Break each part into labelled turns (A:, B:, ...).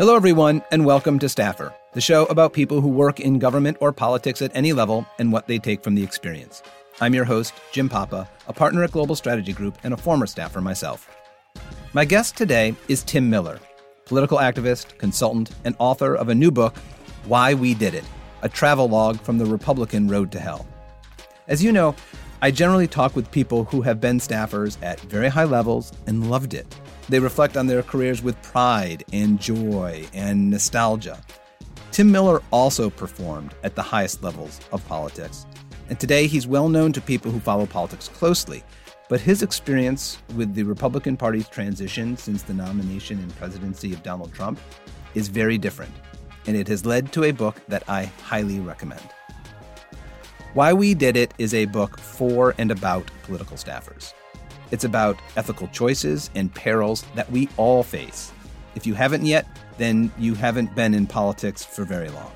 A: Hello, everyone, and welcome to Staffer, the show about people who work in government or politics at any level and what they take from the experience. I'm your host, Jim Papa, a partner at Global Strategy Group and a former staffer myself. My guest today is Tim Miller, political activist, consultant, and author of a new book, Why We Did It A Travelogue from the Republican Road to Hell. As you know, I generally talk with people who have been staffers at very high levels and loved it. They reflect on their careers with pride and joy and nostalgia. Tim Miller also performed at the highest levels of politics. And today he's well known to people who follow politics closely. But his experience with the Republican Party's transition since the nomination and presidency of Donald Trump is very different. And it has led to a book that I highly recommend. Why We Did It is a book for and about political staffers. It's about ethical choices and perils that we all face. If you haven't yet, then you haven't been in politics for very long.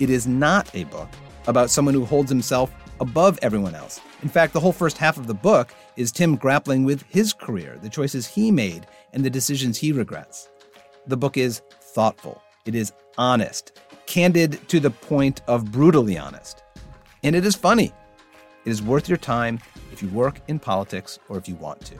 A: It is not a book about someone who holds himself above everyone else. In fact, the whole first half of the book is Tim grappling with his career, the choices he made, and the decisions he regrets. The book is thoughtful, it is honest, candid to the point of brutally honest. And it is funny. It is worth your time if you work in politics or if you want to.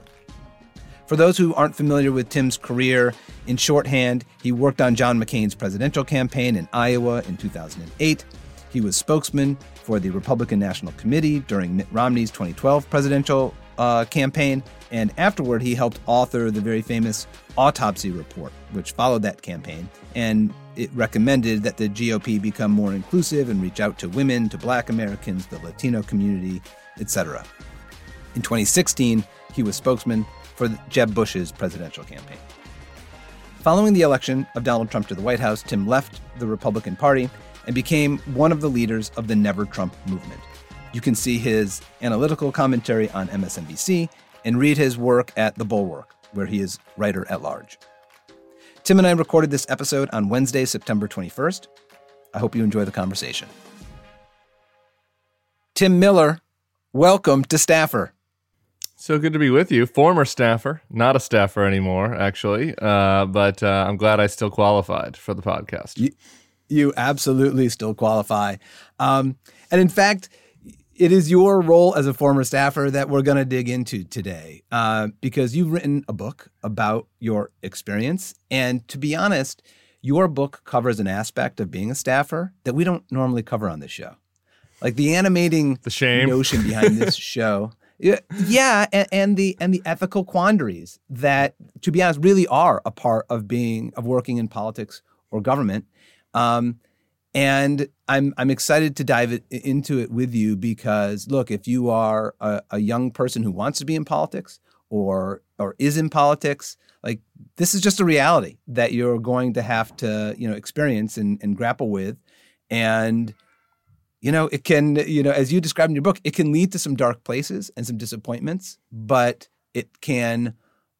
A: For those who aren't familiar with Tim's career, in shorthand, he worked on John McCain's presidential campaign in Iowa in 2008. He was spokesman for the Republican National Committee during Mitt Romney's 2012 presidential uh, campaign, and afterward, he helped author the very famous autopsy report, which followed that campaign. And it recommended that the GOP become more inclusive and reach out to women, to black Americans, the Latino community, etc. In 2016, he was spokesman for Jeb Bush's presidential campaign. Following the election of Donald Trump to the White House, Tim left the Republican Party and became one of the leaders of the Never Trump movement. You can see his analytical commentary on MSNBC and read his work at The Bulwark, where he is writer at large. Tim and I recorded this episode on Wednesday, September 21st. I hope you enjoy the conversation. Tim Miller, welcome to Staffer.
B: So good to be with you. Former staffer, not a staffer anymore, actually. Uh, but uh, I'm glad I still qualified for the podcast.
A: You, you absolutely still qualify. Um, and in fact, it is your role as a former staffer that we're going to dig into today uh, because you've written a book about your experience. And to be honest, your book covers an aspect of being a staffer that we don't normally cover on this show. Like the animating
B: the shame.
A: notion behind this show. Yeah, and, and, the and the ethical quandaries that, to be honest, really are a part of being of working in politics or government. Um, and I'm I'm excited to dive into it with you because look, if you are a, a, young person who wants to be in politics or or is in politics, like this is just a reality that you're going to have to you know experience and, and grapple with, and you know it can you know as you described in your book, it can lead to some dark places and some disappointments, but it can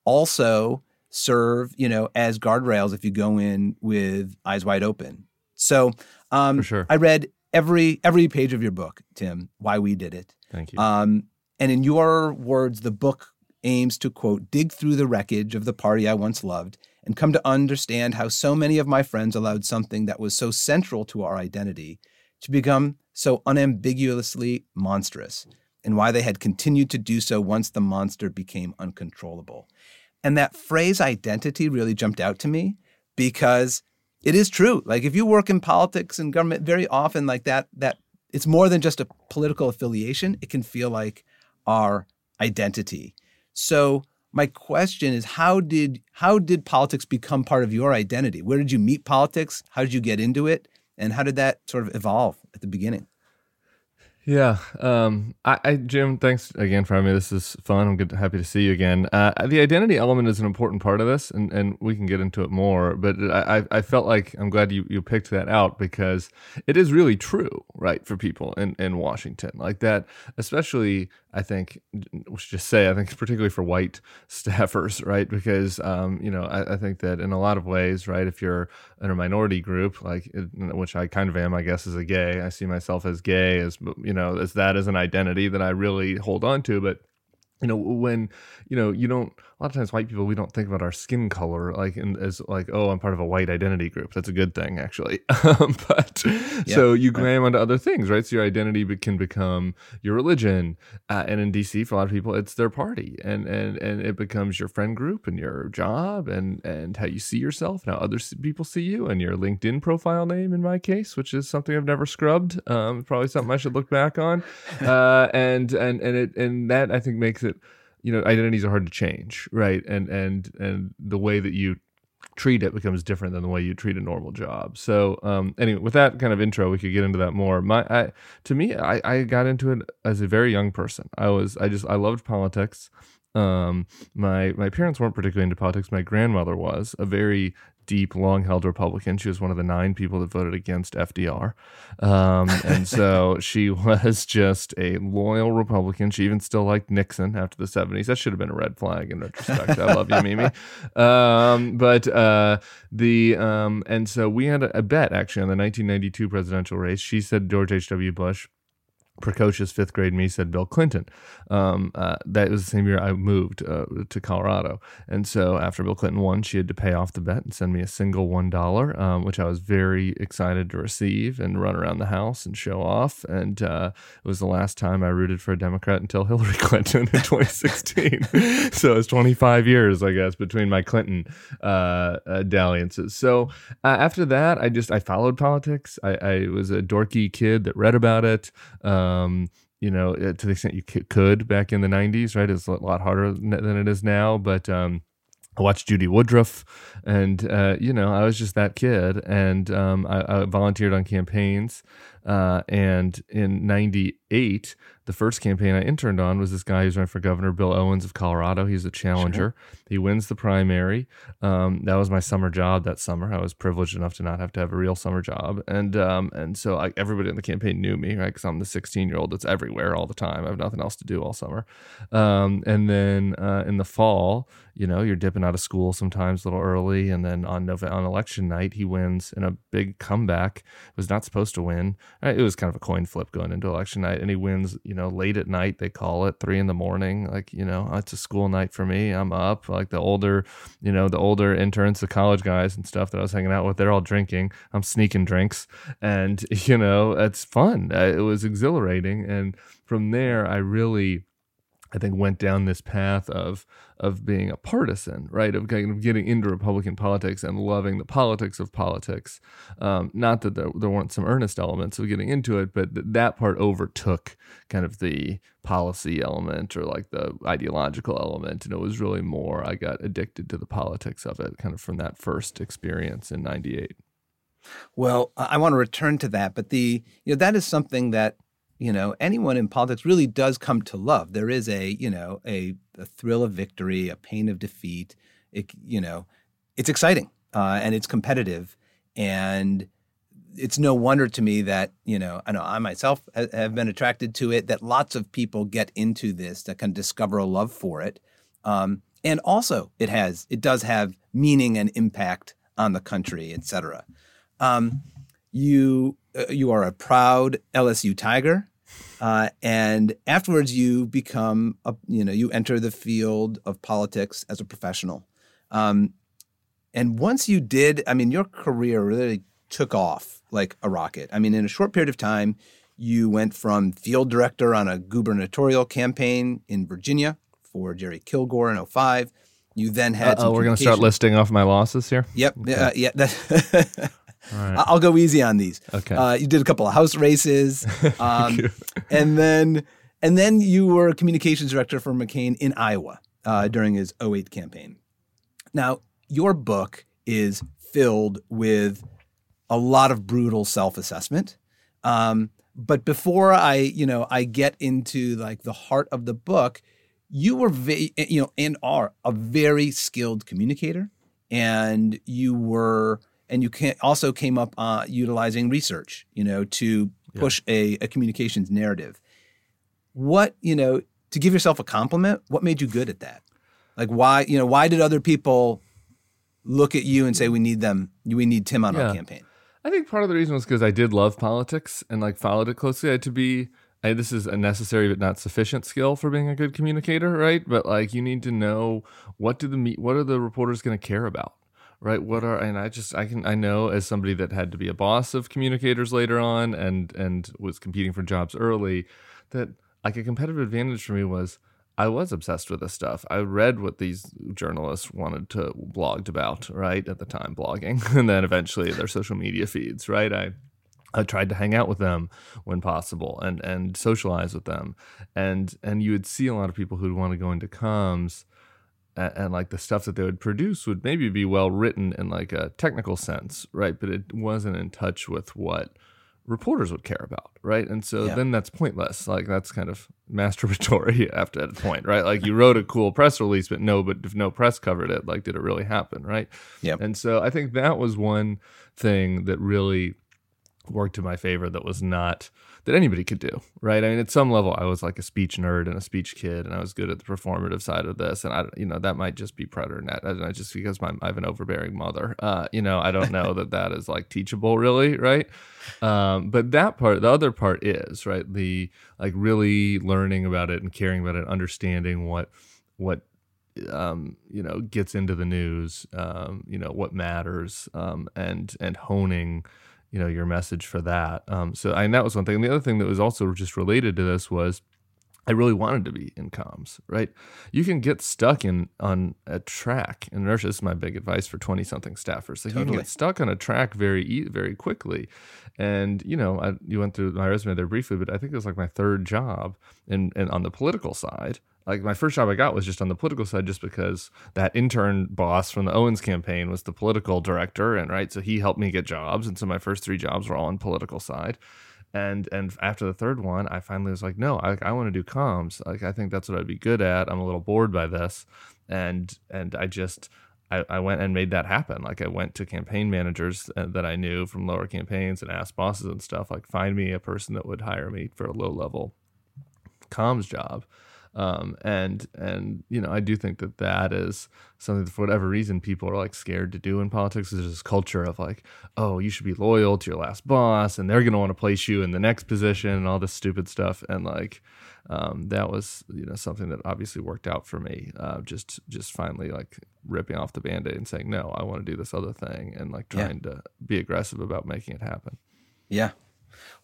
A: also serve you know as guardrails if you go in with eyes wide open. So
B: um, For sure.
A: I read every every page of your book, Tim. Why we did it.
B: Thank you. Um,
A: and in your words, the book aims to quote dig through the wreckage of the party I once loved and come to understand how so many of my friends allowed something that was so central to our identity to become so unambiguously monstrous, and why they had continued to do so once the monster became uncontrollable. And that phrase identity really jumped out to me because it is true. Like if you work in politics and government, very often like that, that it's more than just a political affiliation. It can feel like our identity. So my question is how did how did politics become part of your identity? Where did you meet politics? How did you get into it? And how did that sort of evolve at the beginning?
B: Yeah, um, I, I, Jim, thanks again for having me. This is fun. I'm good, happy to see you again. Uh, the identity element is an important part of this, and, and we can get into it more. But I, I felt like I'm glad you, you picked that out because it is really true, right, for people in, in Washington like that, especially I think we should just say I think particularly for white staffers, right? Because um, you know I, I, think that in a lot of ways, right, if you're in a minority group, like which I kind of am, I guess, as a gay, I see myself as gay, as you know, as that as an identity that I really hold on to, but you know when you know you don't a lot of times white people we don't think about our skin color like in, as like oh i'm part of a white identity group. That's a good thing actually. But yeah, so you grab onto other things right? So your identity can become your religion uh, and in dc for a lot of people it's their party and and and it becomes your friend group and your job and and how you see yourself and how other people see you and your linkedin profile name in my case which is something i've never scrubbed um, probably something i should look back on. Uh, and and and it and that i think makes it you know identities are hard to change right? And and and the way that you treat it becomes different than the way you treat a normal job. So um anyway with that kind of intro we could get into that more. My I, to me I, I got into it as a very young person. I was i just i loved politics. Um my my parents weren't particularly into politics. My grandmother was a very deep, long held Republican. She was one of the nine people that voted against FDR. Um, and so she was just a loyal Republican. She even still liked Nixon after the 70s. That should have been a red flag in retrospect. I love you, Mimi. Um, but uh, the, um, and so we had a, a bet actually on the 1992 presidential race. She said George H.W. Bush precocious fifth grade me said Bill Clinton. Um, uh, that was the same year I moved uh, to Colorado. And so after Bill Clinton won, she had to pay off the bet and send me a single $1, um, which I was very excited to receive and run around the house and show off. And uh, it was the last time I rooted for a Democrat until Hillary Clinton in 2016. so it's 25 years, I guess, between my Clinton uh, uh, dalliances. So uh, after that, I just, I followed politics. I, I was a dorky kid that read about it. Um, um, you know, uh, to the extent you could back in the 90s, right? It's a lot harder than it is now. But um, I watched Judy Woodruff, and, uh, you know, I was just that kid. And um, I, I, volunteered on campaigns. Uh, and in 98, the first campaign I interned on was this guy who's running for governor, Bill Owens of Colorado. He's a challenger. Sure. He wins the primary. Um, that was my summer job that summer. I was privileged enough to not have to have a real summer job, and um, and so I, everybody in the campaign knew me, right? Because I'm the 16 year old that's everywhere all the time. I have nothing else to do all summer. Um, and then uh, in the fall, you know, you're dipping out of school sometimes a little early, and then on November, on election night, he wins in a big comeback. Was not supposed to win. It was kind of a coin flip going into election night, and he wins. You know, late at night they call it three in the morning. Like you know, oh, it's a school night for me. I'm up. Like the older, you know, the older interns, the college guys and stuff that I was hanging out with, they're all drinking. I'm sneaking drinks, and you know, it's fun. Uh, it was exhilarating, and from there, I really I think went down this path of of being a partisan, right? Of kind of getting into Republican politics and loving the politics of politics. Um, not that there, there, weren't some earnest elements of getting into it, but th- that part overtook kind of the policy element or like the ideological element, and it was really more. I got addicted to the politics of it, kind of from that first experience in '98.
A: Well, I want to return to that, but the you know that is something that you know anyone in politics really does come to love. There is a you know a, a thrill of victory a pain of defeat. It you know it's exciting uh, and it's competitive. And it's no wonder to me that you know i know i myself have been attracted to it that lots of people get into this that can discover a love for it. Um, and also it has it does have meaning and impact on the country etc um, you uh, you are a proud lsu tiger uh, and afterwards, you become, a, you know, you enter the field of politics as a professional. Um, and once you did, I mean, your career really took off like a rocket. I mean, in a short period of time, you went from field director on a gubernatorial campaign in Virginia for Jerry Kilgore in 05. You then had.
B: Oh, we're going to start listing off my losses here.
A: Yep. Okay. Uh, yeah. That right. I'll go easy on these.
B: Okay. Uh,
A: you did a couple of house races, um, and then and then you were communications director for McCain in Iowa uh, during his 08 campaign. Now, your book is filled with a lot of brutal self-assessment. Um, but before I, you know, I get into like the heart of the book, you were, ve- you know, and are a very skilled communicator, and you were and you can also came up uh, utilizing research, you know, to push yeah. a, a communications narrative. What you know, to give yourself a compliment, what made you good at that? Like why you know why did other people look at you and say we need them, we need Tim on yeah. our campaign?
B: I think part of the reason was because I did love politics and like followed it closely. I had to be I, this is a necessary but not sufficient skill for being a good communicator, right? But like you need to know what do the what are the reporters going to care about, right? What are and I just I can I know as somebody that had to be a boss of communicators later on and and was competing for jobs early that like a competitive advantage for me was I was obsessed with this stuff. I read what these journalists wanted to blogged about, right? At the time, blogging, and then eventually their social media feeds, right? I I tried to hang out with them when possible and and socialize with them, and and you would see a lot of people who'd want to go into comms, and, and, like the stuff that they would produce would maybe be well written in like a technical sense, right? But it wasn't in touch with what reporters would care about, right? And so yeah. then that's pointless. Like that's kind of masturbatory after that point, right? Like you wrote a cool press release, but no, but if no press covered it, like did it really happen, right?
A: Yeah.
B: And so I think that was one thing that really worked to my favor that was not that anybody could do, right? I mean, at some level, I was like a speech nerd and a speech kid, and I was good at the performative side of this. And I, you know, that might just be predator net, I just because my, I have an overbearing mother. Uh, you know, I don't know that that is like teachable, really, right? Um, but that part, the other part is right. The like really learning about it and caring about it, understanding what what um, you know gets into the news, um, you know what matters, um, and and honing you know your message for that. Um, so and that was one thing. And the other thing that was also just related to this was I really wanted to be in comms, right? You can get stuck in on a track. And inertia this is my big advice for 20 something staffers. So totally. you can get stuck on a track very very quickly. And you know, I, you went through my resume there briefly, but I think it was like my third job and and on the political side like my first job I got was just on the political side, just because that intern boss from the Owens campaign was the political director, and right, so he helped me get jobs, and so my first three jobs were all on political side, and and after the third one, I finally was like, no, I, I want to do comms, like I think that's what I'd be good at. I'm a little bored by this, and and I just I, I went and made that happen. Like I went to campaign managers uh, that I knew from lower campaigns and asked bosses and stuff, like find me a person that would hire me for a low level comms job um, and and you know, I do think that that is something that for whatever reason people are like scared to do in politics. There's this culture of like, oh, you should be loyal to your last boss, and they're going to want to place you in the next position, and all this stupid stuff. And like, um, that was you know something that obviously worked out for me. Uh, just just finally like ripping off the band-aid and saying, no, I want to do this other thing, and like trying yeah. to be aggressive about making it happen.
A: Yeah.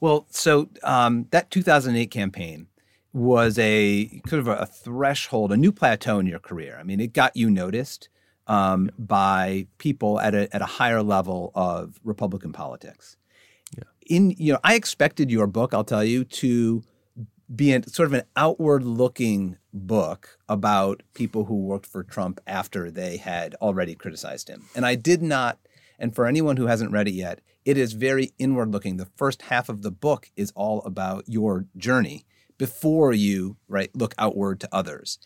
A: Well, so um, that 2008 campaign was a kind of a, threshold, a new plateau in your career. I mean, it got you noticed um, by people at a at a higher level of Republican politics. Yeah. In you know, I expected your book, I'll tell you, to be an, sort of an outward looking book about people who worked for Trump after they had already criticized him. And I did not, and for anyone who hasn't read it yet, it is very inward looking. The first half of the book is all about your journey before you right look outward to others.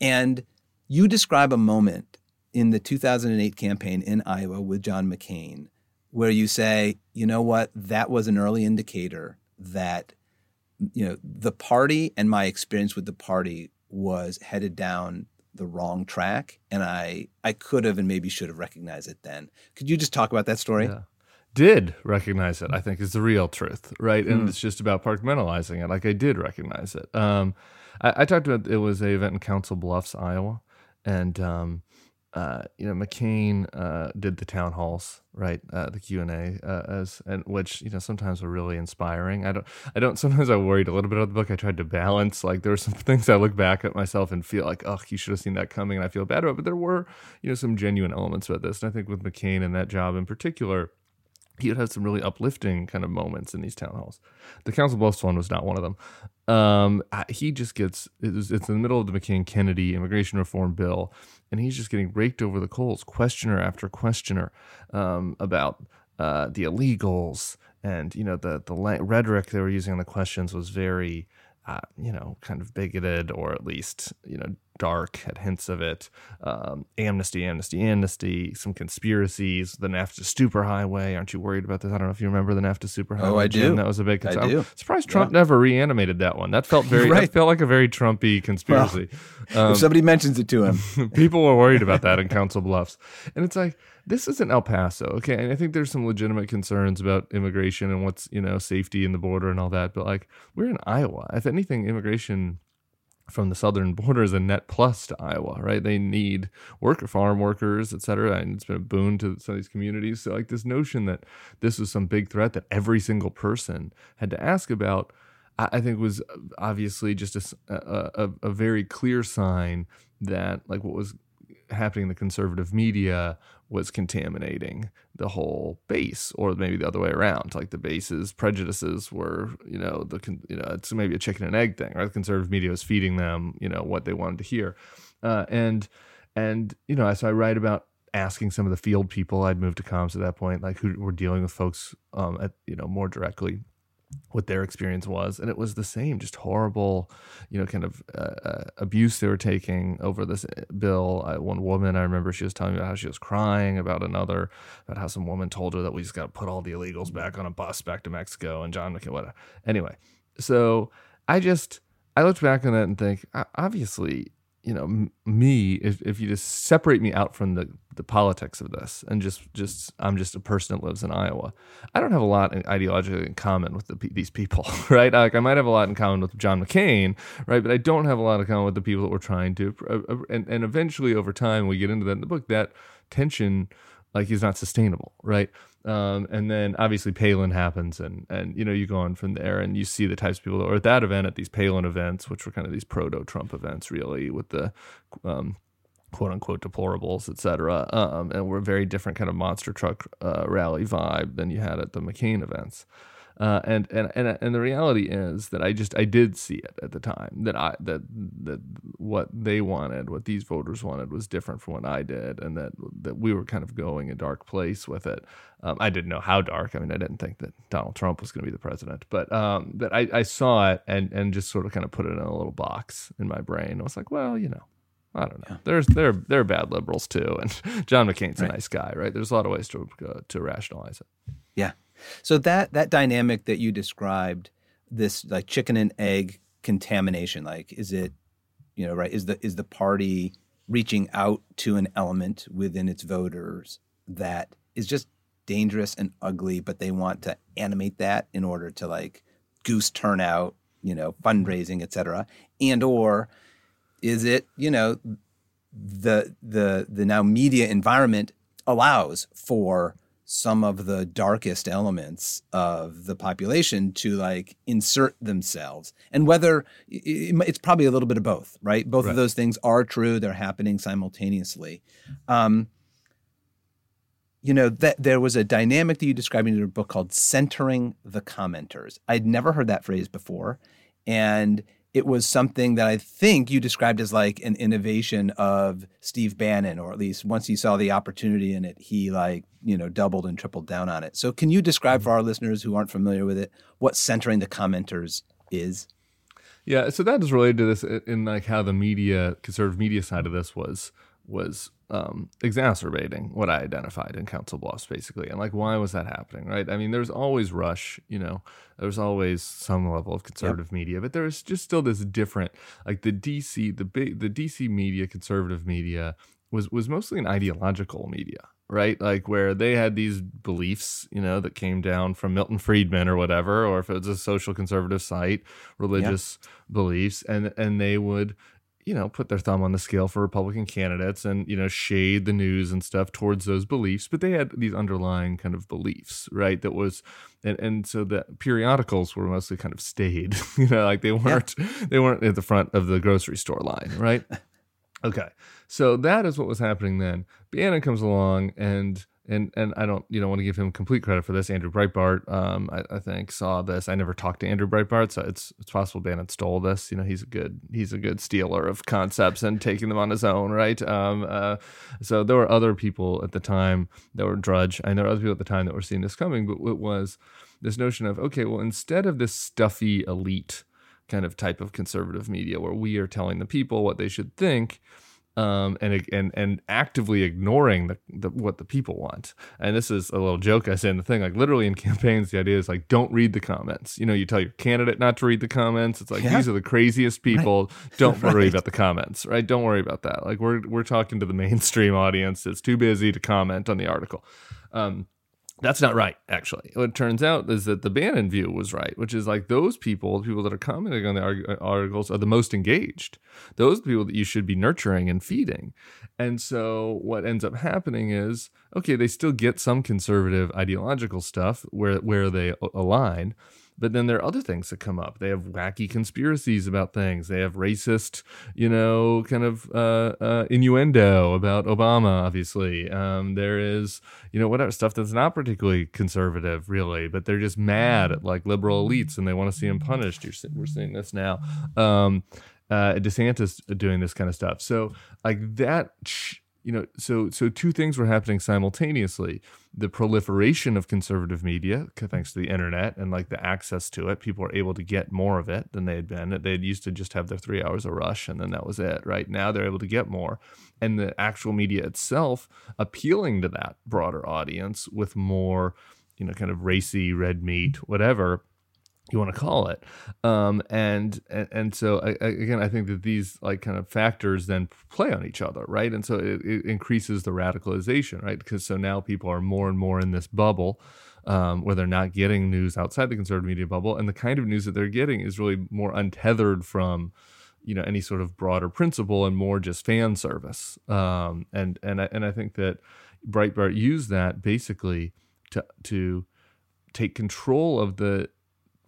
A: And you describe a moment in the 2008 campaign in Iowa with John McCain where you say, you know what, that was an early indicator that you know the party and my experience with the party was headed down the wrong track and I I could have and maybe should have recognized it then. Could you just talk about that story?
B: Yeah did recognize it, I think is the real truth, right? And mm. it's just about parkmentalizing it. Like I did recognize it. Um, I, I, talked about it was a event in Council Bluffs, Iowa, and um, uh, you know McCain uh, did the town halls, right? Uh, the Q and A, uh, as and which you know sometimes were really inspiring. I don't, I don't. Sometimes I worried a little bit about the book. I tried to balance. Like there were some things I look back at myself and feel like, oh, you should have seen that coming, and I feel bad about. It. But there were, you know, some genuine elements about this, and I think with McCain and that job in particular he would have some really uplifting kind of moments in these town halls. The Council Bluffs one was not one of them. Um, he just gets it's, in the middle of the McCain Kennedy immigration reform bill, and he's just getting raked over the coals, questioner after questioner, um, about uh, the illegals and you know the the rhetoric they were using on the questions was very uh, you know, kind of bigoted or at least, you know, dark, had hints of it. Um, amnesty, amnesty, amnesty, some conspiracies, the NAFTA superhighway. Aren't you worried about this? I don't know if you remember the NAFTA superhighway.
A: Oh, I do.
B: That was a big concern.
A: I do.
B: I'm surprised Trump yeah. never reanimated that one. That felt very, right. that felt like a very Trumpy conspiracy.
A: Well, um, if somebody mentions it to him,
B: people were worried about that in Council Bluffs. And it's like, this isn't El Paso, okay? And I think there's some legitimate concerns about immigration and what's, you know, safety in the border and all that. But like, we're in Iowa. If anything, immigration from the southern border is a net plus to Iowa, right? They need worker farm workers, et cetera, and it's been a boon to some of these communities. So like this notion that this was some big threat that every single person had to ask about, I, think was obviously just a, a, a very clear sign that like what was happening in the conservative media was contaminating the whole base or maybe the other way around. Like the base's prejudices were you know the you know it's maybe a chicken and egg thing right? The conservative media was feeding them you know what they wanted to hear. Uh, and and you know so i write about asking some of the field people i'd moved to comms at that point like who were dealing with folks um, at you know more directly what their experience was and it was the same just horrible you know kind of uh, uh, abuse they were taking over this uh, bill. Uh, one woman i remember she was telling me about how she was crying about another about how some woman told her that we just got to put all the illegals back on a bus back to mexico and john mccain whatever. Anyway so i just i looked back on that and think obviously you know me if, if you just separate me out from the, the politics of this and just just i'm just a person that lives in iowa i don't have a lot in, ideologically in common with the, these people right? Like i might have a lot in common with john mccain right? But i don't have a lot in common with the people that we're trying to uh, uh, and, and eventually over time we get into that in the book that tension like is not sustainable right um, and then obviously Palin happens, and and you know you go on from there, and you see the types of people that were at that event at these Palin events, which were kind of these proto Trump events, really, with the um, quote unquote deplorables, et cetera, um, and were a very different kind of monster truck uh, rally vibe than you had at the McCain events. Uh, and, and and and the reality is that I just I did see it at the time that I that that what they wanted, what these voters wanted, was different from what I did, and that that we were kind of going a dark place with it. Um, I didn't know how dark. I mean, I didn't think that Donald Trump was going to be the president, but um, but I, I saw it and and just sort of kind of put it in a little box in my brain. I was like, well, you know, I don't know. Yeah. There's there there are bad liberals too, and John McCain's right. a nice guy, right? There's a lot of ways to uh, to rationalize it.
A: Yeah, so that that dynamic that you described, this like chicken and egg contamination, like is it, you know, right? Is the is the party reaching out to an element within its voters that is just dangerous and ugly, but they want to animate that in order to like goose turnout, you know, fundraising, et cetera, and or is it, you know, the the the now media environment allows for some of the darkest elements of the population to like insert themselves. And whether it's probably a little bit of both right? Both right. of those things are true. They're happening simultaneously. Um, you know that there was a dynamic that you described in your book called centering the commenters. I'd never heard that phrase before. And it was something that I think you described as like an innovation of Steve Bannon, or at least once he saw the opportunity in it, he like, you know, doubled and tripled down on it. So can you describe for our listeners who aren't familiar with it what centering the commenters is?
B: Yeah, so that is related to this in like how the media, conservative media side of this was was um, exacerbating what I identified in Council Bluffs, basically. And like, why was that happening, right? I mean, there's always rush, you know, there's always some level of conservative yep. media, but there's just still this different, like the DC, the big, the DC media, conservative media was was mostly an ideological media, right? Like where they had these beliefs, you know, that came down from Milton Friedman or whatever, or if it was a social conservative site, religious beliefs, and and they would you know, put their thumb on the scale for Republican candidates and, you know, shade the news and stuff towards those beliefs. But they had these underlying kind of beliefs, right? That was, and, and so the periodicals were mostly kind of stayed, you know, like they weren't, yeah. they weren't at the front of the grocery store line, right? okay. So that is what was happening then. Bannon comes along and, and and I don't you know want to give him complete credit for this. Andrew Breitbart, um, I, I, think saw this. I never talked to Andrew Breitbart, so it's it's possible Bannon stole this. You know, he's a good he's a good stealer of concepts and taking them on his own, right? Um, uh, so there were other people at the time that were Drudge. I know other people at the time that were seeing this coming, but it was this notion of okay, well, instead of this stuffy elite kind of type of conservative media where we are telling the people what they should think um, and and and actively ignoring the, the, what the people want. And this is a little joke I say in the thing. Like literally in campaigns, the idea is like don't read the comments. You know, you tell your candidate not to read the comments. It's like yeah. these are the craziest people. Right. Don't right. worry about the comments, right? Don't worry about that. Like we're we're talking to the mainstream audience. It's too busy to comment on the article. Um, that's not right, actually. What turns out is that the Bannon view was right, which is like those people, people that are commenting on the uh, articles, are the most engaged. Those people that you should be nurturing and feeding. And so what ends up happening is, okay, they still get some conservative ideological stuff where where they align, but then there are other things that come up. They have wacky conspiracies about things. They have racist, you know, kind of uh, uh, innuendo about Obama. Obviously, um, there is, you know, whatever stuff that's not particularly conservative, really, but they're just mad at like liberal elites and they want to see them punished. You're, we're seeing this now. Um, uh, DeSantis doing this kind of stuff. So like that. You know, so so two things were happening simultaneously: the proliferation of conservative media, thanks to the internet and like the access to it. People are able to get more of it than they had been. They used to just have their three hours of rush, and then that was it. Right now, they're able to get more, and the actual media itself appealing to that broader audience with more, you know, kind of racy red meat, whatever you want to call it. Um, and, and so I, again i think that these like kind of factors then play on each other right? And so it, it increases the radicalization right? Because so now people are more and more in this bubble um, where they're not getting news outside the conservative media bubble and the kind of news that they're getting is really more untethered from you know any sort of broader principle and more just fan service. Um, and and I, and I think that Breitbart used that basically to to take control of the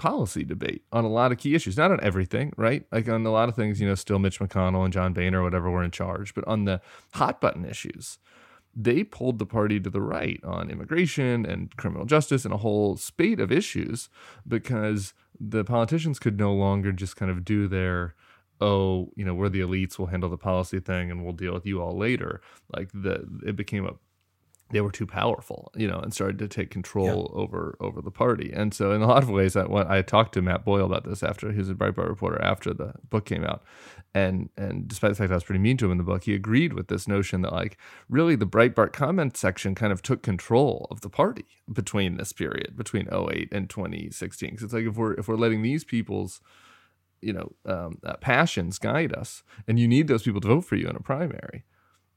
B: policy debate on a lot of key issues, not on everything, right? Like on a lot of things, you know, still Mitch McConnell and John Boehner or whatever were in charge, but on the hot button issues, they pulled the party to the right on immigration and criminal justice and a whole spate of issues because the politicians could no longer just kind of do their oh you know we're the elites we'll handle the policy thing and we'll deal with you all later like the it became a they were too powerful, you know, and started to take control yeah. over over the party. And so, in a lot of ways, I, I talked to Matt Boyle about this after he was a Breitbart reporter after the book came out, and and despite the fact I was pretty mean to him in the book, he agreed with this notion that like really the Breitbart comment section kind of took control of the party between this period between 08 and 2016. Because it's like if we're if we're letting these people's you know um, uh, passions guide us, and you need those people to vote for you in a primary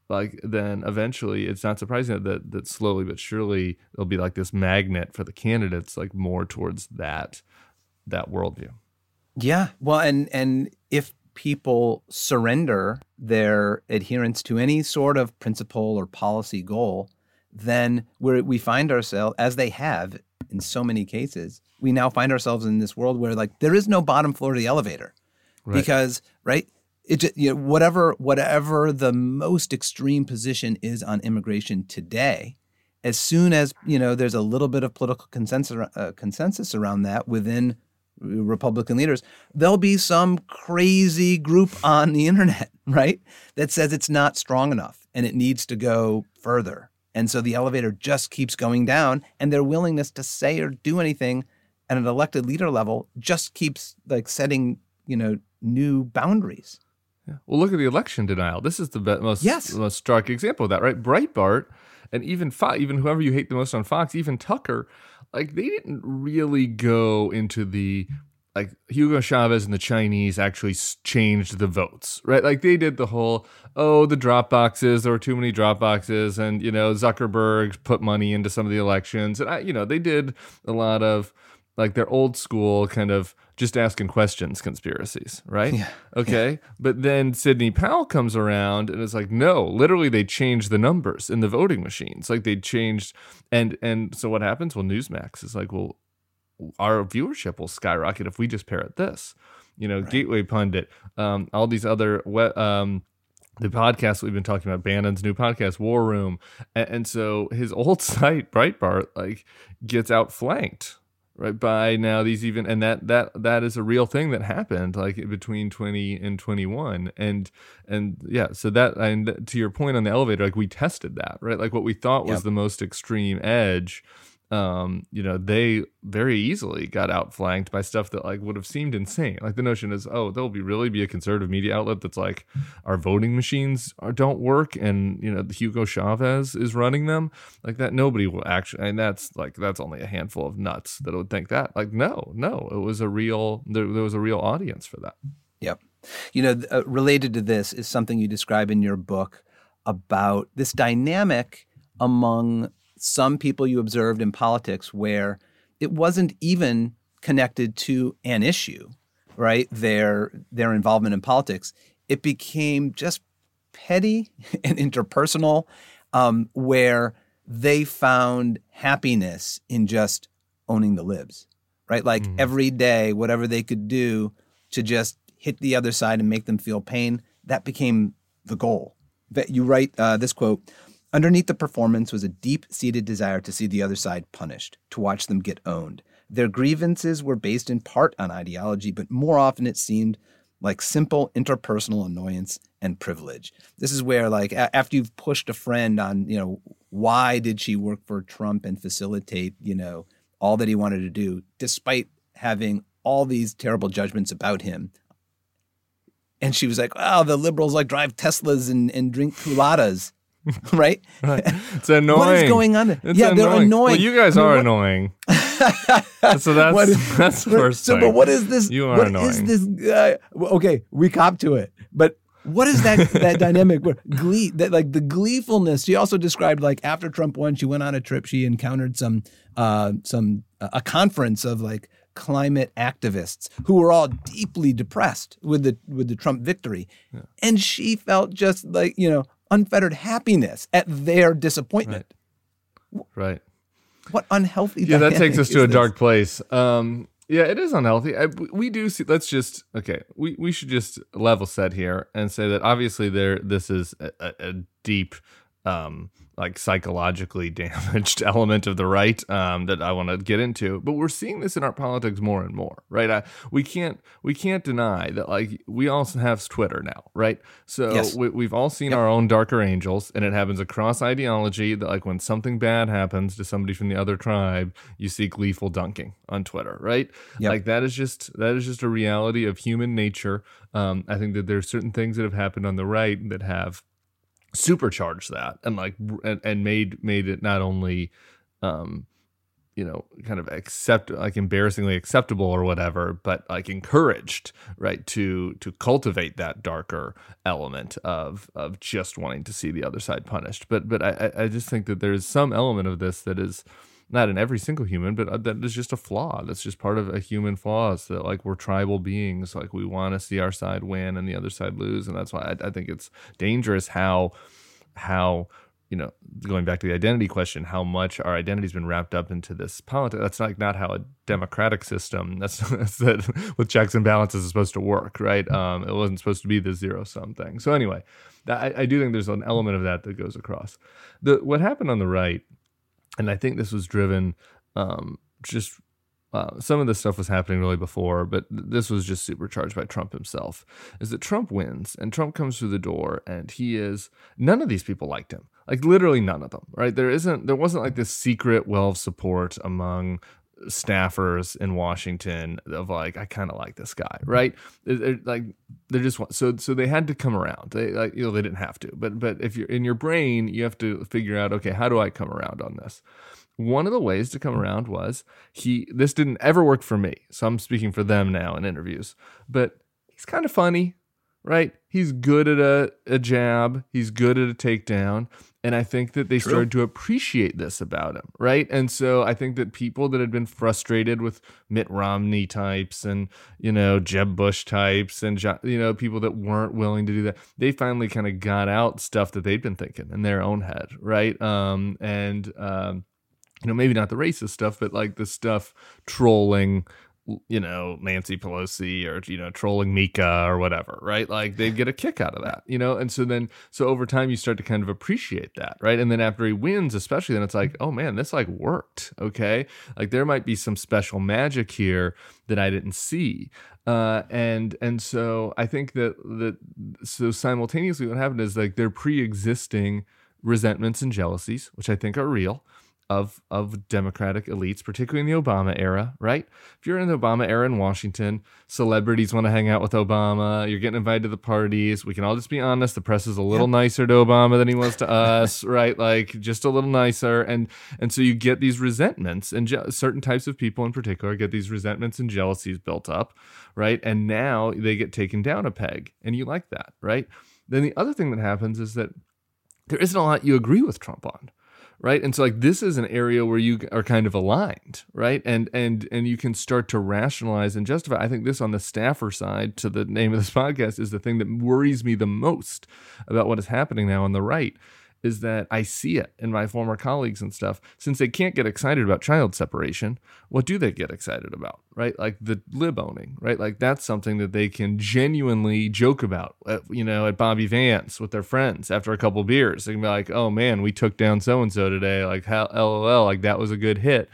B: like then eventually it's not surprising that that slowly but surely there'll be like this magnet for the candidates like more towards that that worldview.
A: Yeah. Well and and if people surrender their adherence to any sort of principle or policy goal then we we find ourselves as they have in so many cases we now find ourselves in this world where like there is no bottom floor of the elevator. Right. because right it you know, whatever whatever the most extreme position is on immigration today, as soon as you know there's a little bit of political consensus uh, consensus around that within Republican leaders, there'll be some crazy group on the internet, right, that says it's not strong enough and it needs to go further. And so the elevator just keeps going down, and their willingness to say or do anything at an elected leader level just keeps like setting, you know, new boundaries.
B: Yeah. Well, look at the election denial. This is the most
A: yes.
B: most stark example of that, right? Breitbart and even Fox, even whoever you hate the most on Fox, even Tucker, like they didn't really go into the like Hugo Chavez and the Chinese actually changed the votes, right? Like they did the whole, oh, the drop boxes, there were too many drop boxes, and you know Zuckerberg put money into some of the elections, and I, you know, they did a lot of like their old school kind of just asking questions conspiracies, right? Yeah. Okay. Yeah. But then Sidney Powell comes around and it's like, no, literally they changed the numbers in the voting machines. Like they changed and and so what happens? Well, Newsmax is like, well, our viewership will skyrocket if we just parrot this. You know, right. Gateway Pundit, um, all these other um, the podcast we've been talking about, Bannon's new podcast, War Room, and, and so his old site, Breitbart, like gets outflanked right by now these even and that that that is a real thing that happened like between 20 and 21 and and yeah so that and to your point on the elevator like we tested that right like what we thought was yep. the most extreme edge um, you know, they very easily got outflanked by stuff that like would have seemed insane. Like the notion is, oh, there'll be really be a conservative media outlet that's like our voting machines are, don't work, and you know, Hugo Chavez is running them like that. Nobody will actually, and that's like that's only a handful of nuts that would think that. Like, no, no, it was a real there, there was a real audience for that.
A: Yep. You know, uh, related to this is something you describe in your book about this dynamic among some people you observed in politics where it wasn't even connected to an issue, right? Their their involvement in politics. It became just petty and interpersonal, um, where they found happiness in just owning the libs, right? Like mm. every day, whatever they could do to just hit the other side and make them feel pain, that became the goal. That you write uh, this quote Underneath the performance was a deep seated desire to see the other side punished, to watch them get owned. Their grievances were based in part on ideology, but more often it seemed like simple interpersonal annoyance and privilege. This is where, like, a- after you've pushed a friend on, you know, why did she work for Trump and facilitate, you know, all that he wanted to do, despite having all these terrible judgments about him. And she was like, "Oh, the liberals like drive Teslas and, and drink culottes." right?
B: right? It's annoying.
A: What is going on?
B: It's
A: yeah,
B: annoying.
A: they're annoying.
B: Well, you guys are annoying. so that's is, that's first
A: so,
B: thing.
A: but what is this?
B: You are
A: what
B: annoying.
A: is this? Uh, okay, we cop to it, but what is that that dynamic where glee that like the gleefulness she also described like after trump won she went on a trip she encountered some uh some uh, a conference of like climate activists who were all deeply depressed with the with the trump victory yeah. and she felt just like you know unfettered happiness at their disappointment.
B: Right. right.
A: What unhealthy.
B: Yeah, that takes us to a
A: this?
B: dark place. Um, yeah, it is unhealthy. I, we do see. Let's just okay. We we should just level set here and say that obviously there this is a, a deep um, like psychologically damaged element of the right um, that I want to get into. But we're seeing this in our politics more and more, right? I, we can't we can't deny that like we also have Twitter now, right? So yes. we, have all seen yep. our own darker angels, and it happens across ideology. That like when something bad happens to somebody from the other tribe, you see gleeful dunking on Twitter, right? Yep. Like that is just that is just a reality of human nature. Um, I think that there's certain things that have happened on the right that have supercharged that and like and, and made made it not only um you know kind of accept like embarrassingly acceptable or whatever but like encouraged right to to cultivate that darker element of of just wanting to see the other side punished. But but i i just think that there's some element of this that is not in every single human, but uh, that is just a flaw. That's just part of a human flaw. Is that like we're tribal beings, like we want to see our side win and the other side lose, and that's why I, I think it's dangerous how how you know going back to the identity question how much our identity's been wrapped up into this politics that's like not how a democratic system that's, that's that with checks and balances is supposed to work right um, it wasn't supposed to be the zero sum thing so anyway I, I do think there's an element of that that goes across the what happened on the right and I think this was driven um, just uh, some of this stuff was happening really before, but th- this was just supercharged by Trump himself. Is that Trump wins and Trump comes through the door and he is none of these people liked him, like literally none of them. Right? There isn't there wasn't like this secret well of support among staffers in Washington of like I kind of like this guy, right? They're, like they're just so so they had to come around. They like you know they didn't have to, but but if you're in your brain, you have to figure out okay, how do I come around on this? One of the ways to come around was he this didn't ever work for me. So I'm speaking for them now in interviews. But he's kind of funny, right? He's good at a, a jab, he's good at a takedown. And I think that they True. started to appreciate this about him, right? And so I think that people that had been frustrated with Mitt Romney types and, you know, Jeb Bush types and, you know, people that weren't willing to do that, they finally kind of got out stuff that they'd been thinking in their own head, right? Um, and, um, you know, maybe not the racist stuff, but like the stuff trolling you know, Nancy Pelosi or, you know, trolling Mika or whatever, right? Like they'd get a kick out of that, you know? And so then, so over time, you start to kind of appreciate that, right? And then after he wins, especially, then it's like, oh man, this like worked, okay? Like there might be some special magic here that I didn't see. Uh, and and so I think that that so simultaneously what happened is like their pre-existing resentments and jealousies, which I think are real, of of democratic elites particularly in the obama era right? If you're in the obama era in washington celebrities want to hang out with obama you're getting invited to the parties we can all just be honest the press is a little nicer to obama than he was to us right? Like just a little nicer and and so you get these resentments and je- certain types of people in particular get these resentments and jealousies built up right? And now they get taken down a peg and you like that right? Then the other thing that happens is that there isn't a lot you agree with Trump on right? And so like this is an area where you are kind of aligned right? And and and you can start to rationalize and justify. I think this on the staffer side to the name of this podcast is the thing that worries me the most about what is happening now on the right is that I see it in my former colleagues and stuff. Since they can't get excited about child separation, what do they get excited about? Right? Like the lib owning, right? Like that's something that they can genuinely joke about, at, you know, at Bobby Van's with their friends after a couple beers. They can be like, oh man, we took down so and so today. Like, how, lol, like that was a good hit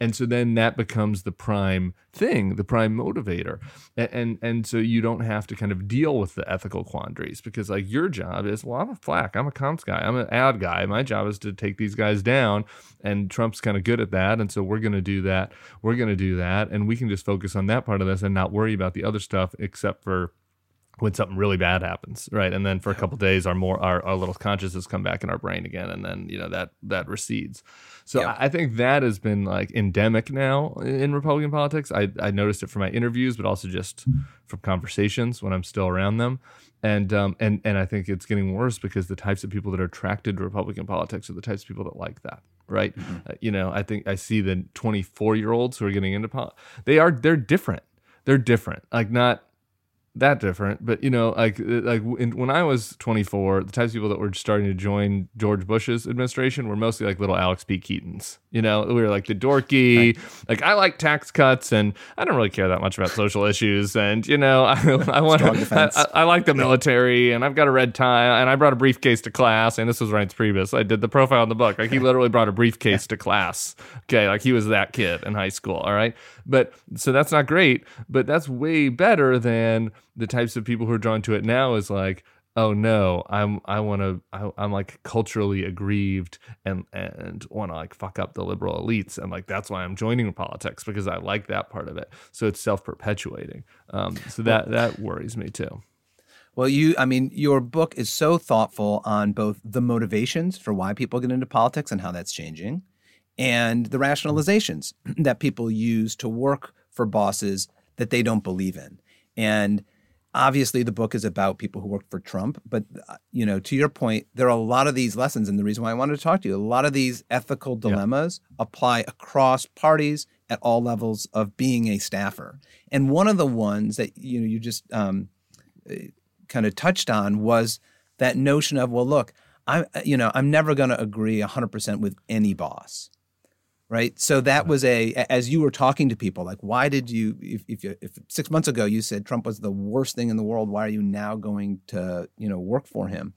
B: and so then that becomes the prime thing the prime motivator. And, and and so you don't have to kind of deal with the ethical quandaries because like your job is well i'm a flack. I'm a comms guy. I'm an ad guy. My job is to take these guys down and trump's kind of good at that and so we're going to do that. We're going to do that and we can just focus on that part of this and not worry about the other stuff except for when something really bad happens right? And then for a couple days our more our, our little consciousness come back in our brain again and then you know that that recedes so I, I think that has been like endemic now in republican politics. I i noticed it from my interviews but also just from conversations when i'm still around them. And um and and i think it's getting worse because the types of people that are attracted to republican politics are the types of people that like that right? Mm-hmm. uh, you know i think i see the 24 year olds who are getting into politics they are they're different. They're different. Like not that different, but you know, like uh, like in, when I was 24, the types of people that were starting to join George Bush's administration were mostly like little Alex P. Keatons. You know, we were like the dorky, right. like I like tax cuts, and I don't really care that much about social issues, and you know, I, I want I, I, I, like the military, and I've got a red tie, and I brought a briefcase to class, and this was Reince Priebus. I did the profile in the book, like he literally brought a briefcase to class. Okay, like he was that kid in high school. All right, but so that's not great, but that's way better than the types of people who are drawn to it now is like oh no i'm i want to i'm like culturally aggrieved and and want to like fuck up the liberal elites and like that's why i'm joining politics because i like that part of it. So it's self-perpetuating. Um, so that that worries me too.
A: Well you i mean your book is so thoughtful on both the motivations for why people get into politics and how that's changing and the rationalizations that people use to work for bosses that they don't believe in and obviously the book is about people who worked for Trump, but uh, you know, to your point, there are a lot of these lessons, and the reason why I wanted to talk to you, a lot of these ethical dilemmas yeah. apply across parties at all levels of being a staffer. And one of the ones that you know you just um, uh, kind of touched on was that notion of, well, look, I you know I'm never going to agree 100% with any boss right so that was a as you were talking to people like why did you if, if, you, if six months ago you said trump was the worst thing in the world why are you now going to you know work for him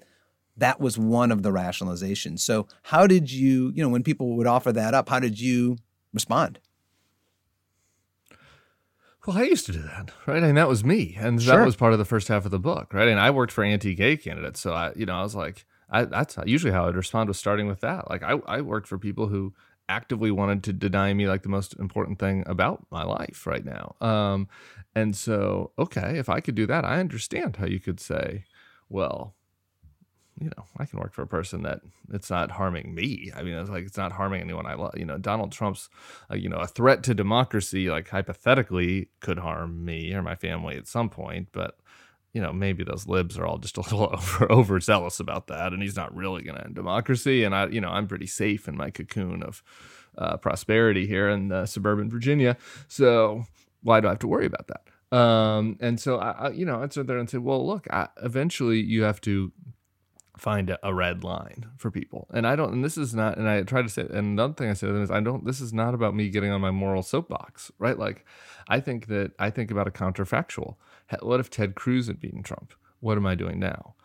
A: that was one of the rationalizations so how did you you know when people would offer that up how did you respond
B: well, I used to do that, right? And that was me, and sure. that was part of the first half of the book, right? And I worked for anti-gay candidates, so I, you know, I was like, I, that's usually how I'd respond was starting with that. Like, I, I worked for people who actively wanted to deny me like the most important thing about my life right now. Um, and so, okay, if I could do that, I understand how you could say, well, you know, I can work for a person that it's not harming me. I mean, it's like it's not harming anyone I love. You know, Donald Trump's, uh, you know, a threat to democracy, like hypothetically, could harm me or my family at some point. But you know, maybe those libs are all just a little over overzealous about that, and he's not really going to end democracy. And I, you know, I'm pretty safe in my cocoon of uh, prosperity here in uh, suburban Virginia, so why do I have to worry about that? Um, and so I, I, you know, I'd sit there and say, well, look, I, eventually you have to find a, a, red line for people. And I don't, and this is not, and I try to say, and another thing I say is, I don't, this is not about me getting on my moral soapbox, right? Like, I think that I think about a counterfactual. What if Ted Cruz had beaten Trump? What am I doing now?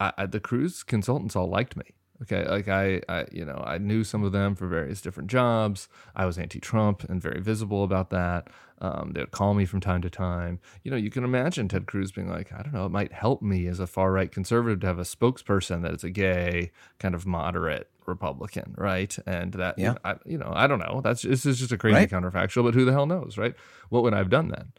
B: I, I, the Cruz consultants all liked me. Okay, like I, I, you know, I knew some of them for various different jobs. I was anti-Trump and very visible about that. Um, they'd call me from time to time. You know, you can imagine Ted Cruz being like, I don't know, it might help me as a far right conservative to have a spokesperson that is a gay, kind of moderate Republican, right? And that, yeah. I, you know, I don't know. That's this is just a crazy right. counterfactual, but who the hell knows, right? What would I have done then?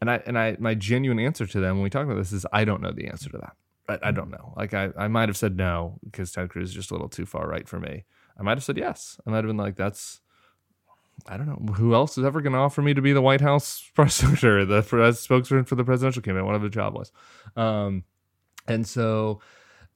B: And I and I my genuine answer to them when we talk about this is I don't know the answer to that. I, I don't know. Like I, I might have said no because Ted Cruz is just a little too far right for me. I might have said yes. I might have been like, that's I don't know who else is ever going to offer me to be the White House press secretary, the spokesman for the presidential campaign, whatever the job was. Um, and so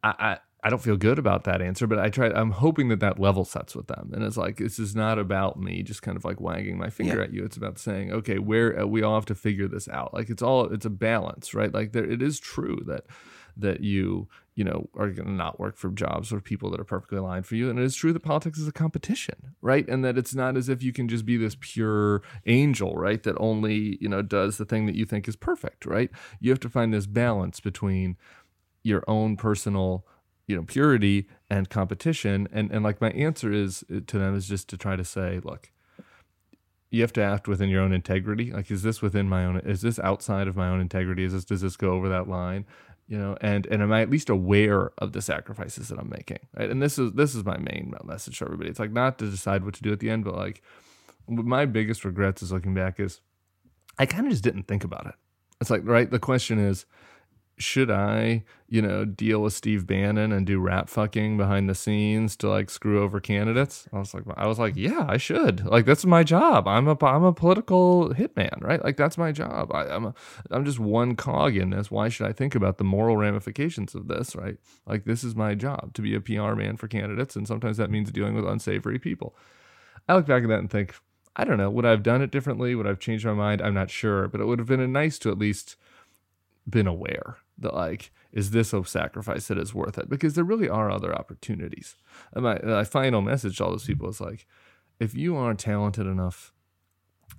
B: I, I, don't feel good about that answer, but I try. I'm hoping that that level sets with them, and it's like this is not about me just kind of like wagging my finger yeah. at you. It's about saying, okay, where uh, we all have to figure this out. Like it's all it's a balance, right? Like there, it is true that that you you know are going to not work for jobs or people that are perfectly aligned for you and it is true that politics is a competition right and that it's not as if you can just be this pure angel right that only you know does the thing that you think is perfect right you have to find this balance between your own personal you know purity and competition. And and like my answer is uh, to them is just to try to say look you have to act within your own integrity. Like is this within my own is this outside of my own integrity? Is this does this go over that line? You know and and am i at least aware of the sacrifices that i'm making right? And this is this is my main message to everybody. It's like not to decide what to do at the end but like my biggest regrets is looking back is i kind of just didn't think about it. It's like right? The question is should I, you know, deal with Steve Bannon and do rat fucking behind the scenes to like screw over candidates? I was like, I was like, yeah, I should. Like, that's my job. I'm a, I'm a political hitman, right? Like, that's my job. I, I'm, a, I'm just one cog in this. Why should I think about the moral ramifications of this, right? Like, this is my job to be a PR man for candidates, and sometimes that means dealing with unsavory people. I look back at that and think, I don't know, would I have done it differently? Would I have changed my mind? I'm not sure, but it would have been nice to at least been aware that like is this a sacrifice that is worth it? Because there really are other opportunities. And my, my final message to all those people is like if you are talented enough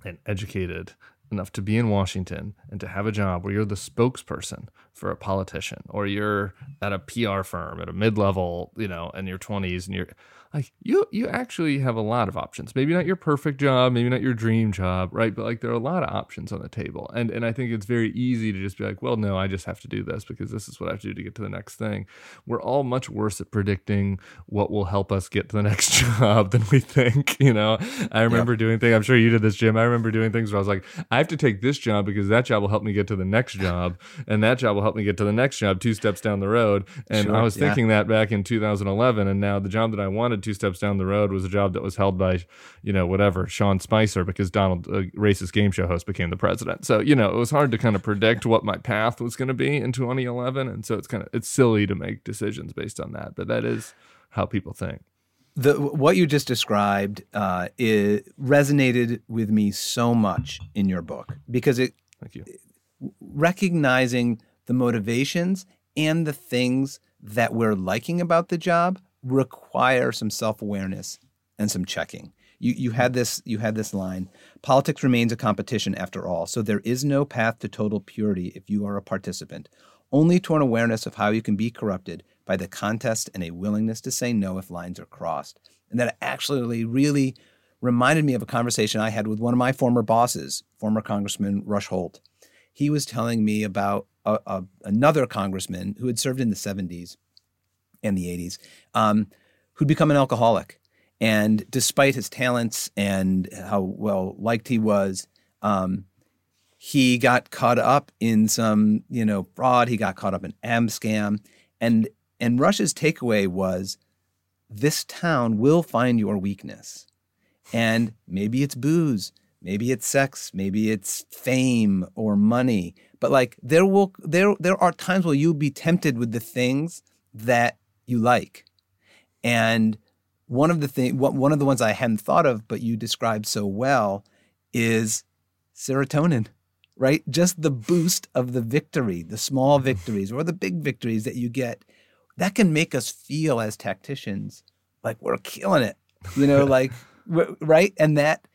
B: and educated enough to be in Washington and to have a job where you're the spokesperson for a politician or you're at a PR firm at a mid-level, you know, in your 20s and you're like you you actually have a lot of options. Maybe not your perfect job, maybe not your dream job, right? But like there are a lot of options on the table. And and I think it's very easy to just be like, well, no, I just have to do this because this is what I have to do to get to the next thing. We're all much worse at predicting what will help us get to the next job than we think, you know. I remember yep. doing things, I'm sure you did this, Jim. I remember doing things where I was like, I have to take this job because that job will help me get to the next job and that job will help me get to the next job two steps down the road. And sure, I was thinking yeah. that back in 2011 and now the job that I wanted two steps down the road was a job that was held by, you know, whatever, Sean Spicer, because Donald, a racist game show host, became the president. So, you know, it was hard to kind of predict what my path was going to be in 2011. And so it's kind of, it's silly to make decisions based on that. But that is how people think.
A: The, what you just described uh, it resonated with me so much in your book because it
B: Thank you.
A: recognizing the motivations and the things that we're liking about the job require some self-awareness and some checking. You you had this you had this line, politics remains a competition after all, so there is no path to total purity if you are a participant, only to an awareness of how you can be corrupted by the contest and a willingness to say no if lines are crossed. And that actually really reminded me of a conversation I had with one of my former bosses, former Congressman Rush Holt. He was telling me about a, a, another congressman who had served in the 70s and the 80s, um, who'd become an alcoholic. And despite his talents and how well liked he was, um, he got caught up in some, you know, fraud. He got caught up in Abscam, and and Rush's takeaway was, this town will find your weakness, and maybe it's booze, maybe it's sex, maybe it's fame or money, but like there will there there are times where you'll be tempted with the things that you like. And one of the thing, one of the ones I hadn't thought of, but you described so well, is serotonin. Right, just the boost of the victory, the small mm-hmm. victories or the big victories that you get, that can make us feel as tacticians like we're killing it. You know, like right, and that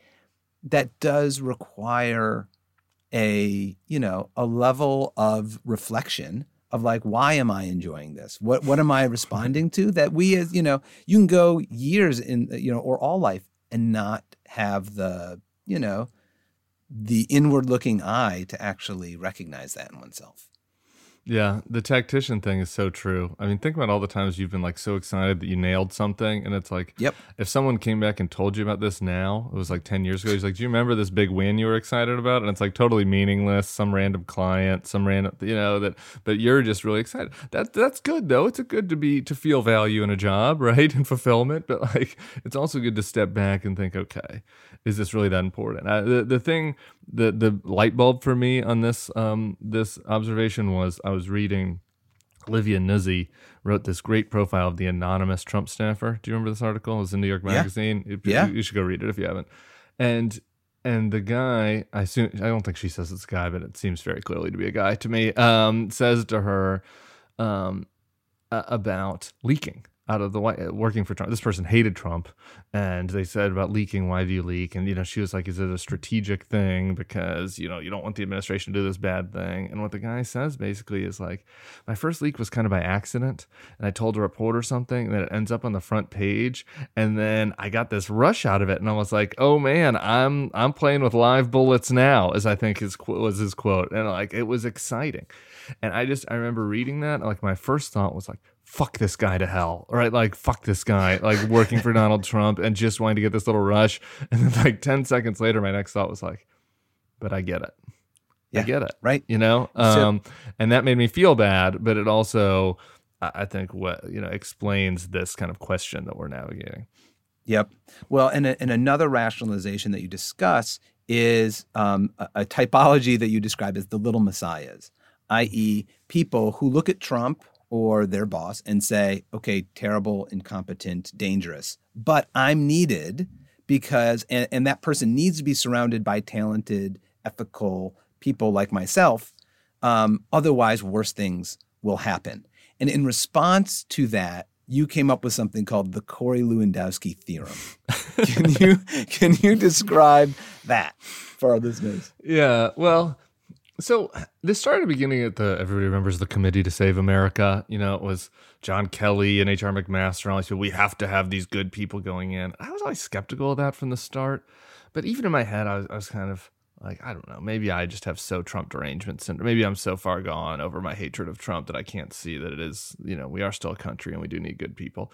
A: that does require a you know a level of reflection of like why am i enjoying this? What what am i responding to that we as you know you can go years in you know or all life and not have the you know the inward looking eye to actually recognize that in oneself
B: yeah, the tactician thing is so true. I mean, think about all the times you've been like so excited that you nailed something, and it's like,
A: yep.
B: If someone came back and told you about this now, it was like ten years ago. He's like, "Do you remember this big win you were excited about?" And it's like totally meaningless. Some random client, some random, you know, that. But you're just really excited. That that's good though. It's a good to be to feel value in a job, right, and fulfillment. But like, it's also good to step back and think, okay, is this really that important? Uh, the the thing, the the light bulb for me on this um this observation was I was reading. Olivia Nuzzi wrote this great profile of the anonymous Trump staffer. Do you remember this article? It was in New York Magazine.
A: Yeah. yeah.
B: You, you should go read it if you haven't. And and the guy, I assume I don't think she says it's a guy, but it seems very clearly to be a guy to me. Um, says to her um, uh, about leaking out of the white uh, working for Trump. This person hated Trump, and they said about leaking. Why do you leak? And you know, she was like, "Is it a strategic thing because you know you don't want the administration to do this bad thing?" And what the guy says basically is like, "My first leak was kind of by accident, and I told a reporter something, then it ends up on the front page, and then I got this rush out of it, and I was like, oh man, I'm I'm playing with live bullets now," as I think his was his quote, and like it was exciting. And I just I remember reading that, like my first thought was like, fuck this guy to hell, right? Like, fuck this guy, like working for Donald Trump and just wanting to get this little rush. And then, like, 10 seconds later, my next thought was like, but I get it.
A: Yeah,
B: I get it.
A: Right.
B: You know? Um, so, and that made me feel bad, but it also, I think, what, you know, explains this kind of question that we're navigating.
A: Yep. Well, and, a, and another rationalization that you discuss is um, a, a typology that you describe as the little messiahs, i.e., people who look at Trump or their boss and say, okay, terrible, incompetent, dangerous, but I'm needed because, and, and that person needs to be surrounded by talented, ethical people like myself. Um, otherwise, worse things will happen. And in response to that, you came up with something called the Corey Lewandowski theorem. can you can you describe that for our listeners?
B: Yeah, well, so this started beginning at the everybody remembers the Committee to Save America. You know, it was John Kelly and H.R. McMaster and all these people. We have to have these good people going in. I was always skeptical of that from the start, but even in my head, I was, I was kind of like, I don't know, maybe I just have so Trump derangement syndrome. Maybe I'm so far gone over my hatred of Trump that I can't see that it is. You know, we are still a country and we do need good people.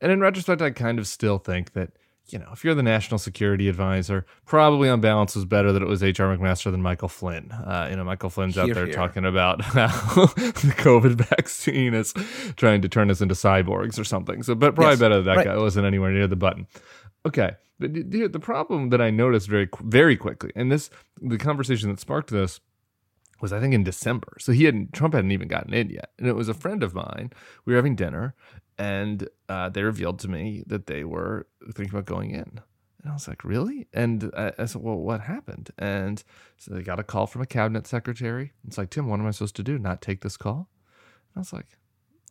B: And in retrospect, I kind of still think that you know, if you're the national security advisor, probably on balance was better that it was H.R. McMaster than Michael Flynn. Uh, you know, Michael Flynn's out there here. talking about how the COVID vaccine is trying to turn us into cyborgs or something. So, but probably yes, better that right. guy wasn't anywhere near the button. Okay, but the, the problem that I noticed very, very quickly, and this, the conversation that sparked this was I think in December. So he hadn't Trump hadn't even gotten in yet, and it was a friend of mine. We were having dinner, and uh, they revealed to me that they were thinking about going in. And I was like, really? And I, I, said, well, what happened? And so they got a call from a cabinet secretary. It's like, Tim, what am I supposed to do? Not take this call? And I was like,